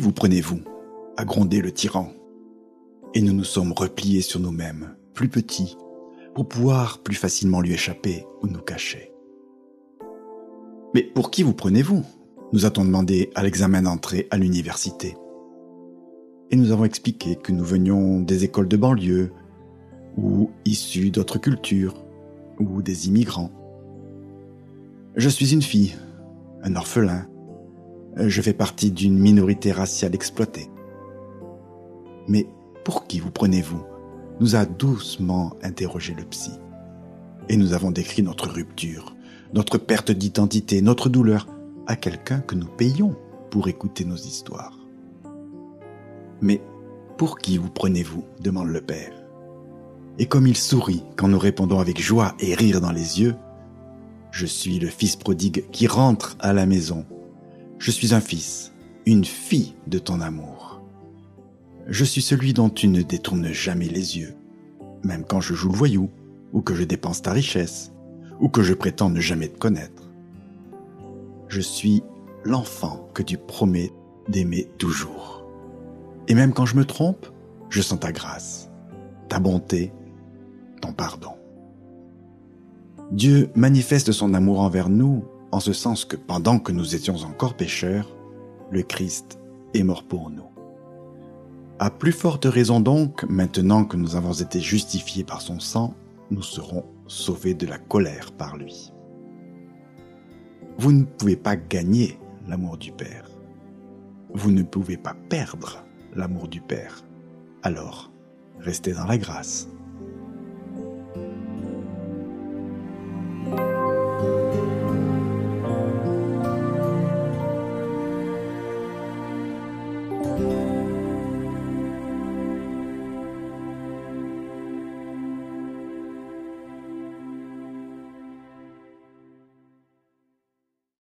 vous prenez-vous a grondé le tyran. Et nous nous sommes repliés sur nous-mêmes, plus petits, pour pouvoir plus facilement lui échapper ou nous cacher. Mais pour qui vous prenez-vous nous a-t-on demandé à l'examen d'entrée à l'université. Et nous avons expliqué que nous venions des écoles de banlieue, ou issus d'autres cultures, ou des immigrants. Je suis une fille, un orphelin. Je fais partie d'une minorité raciale exploitée. Mais pour qui vous prenez-vous? Nous a doucement interrogé le psy. Et nous avons décrit notre rupture, notre perte d'identité, notre douleur à quelqu'un que nous payons pour écouter nos histoires. Mais pour qui vous prenez-vous? demande le père. Et comme il sourit quand nous répondons avec joie et rire dans les yeux, je suis le fils prodigue qui rentre à la maison. Je suis un fils, une fille de ton amour. Je suis celui dont tu ne détournes jamais les yeux, même quand je joue le voyou, ou que je dépense ta richesse, ou que je prétends ne jamais te connaître. Je suis l'enfant que tu promets d'aimer toujours. Et même quand je me trompe, je sens ta grâce, ta bonté, ton pardon. Dieu manifeste son amour envers nous en ce sens que pendant que nous étions encore pécheurs, le Christ est mort pour nous. À plus forte raison donc, maintenant que nous avons été justifiés par son sang, nous serons sauvés de la colère par lui. Vous ne pouvez pas gagner l'amour du Père. Vous ne pouvez pas perdre l'amour du Père. Alors, restez dans la grâce.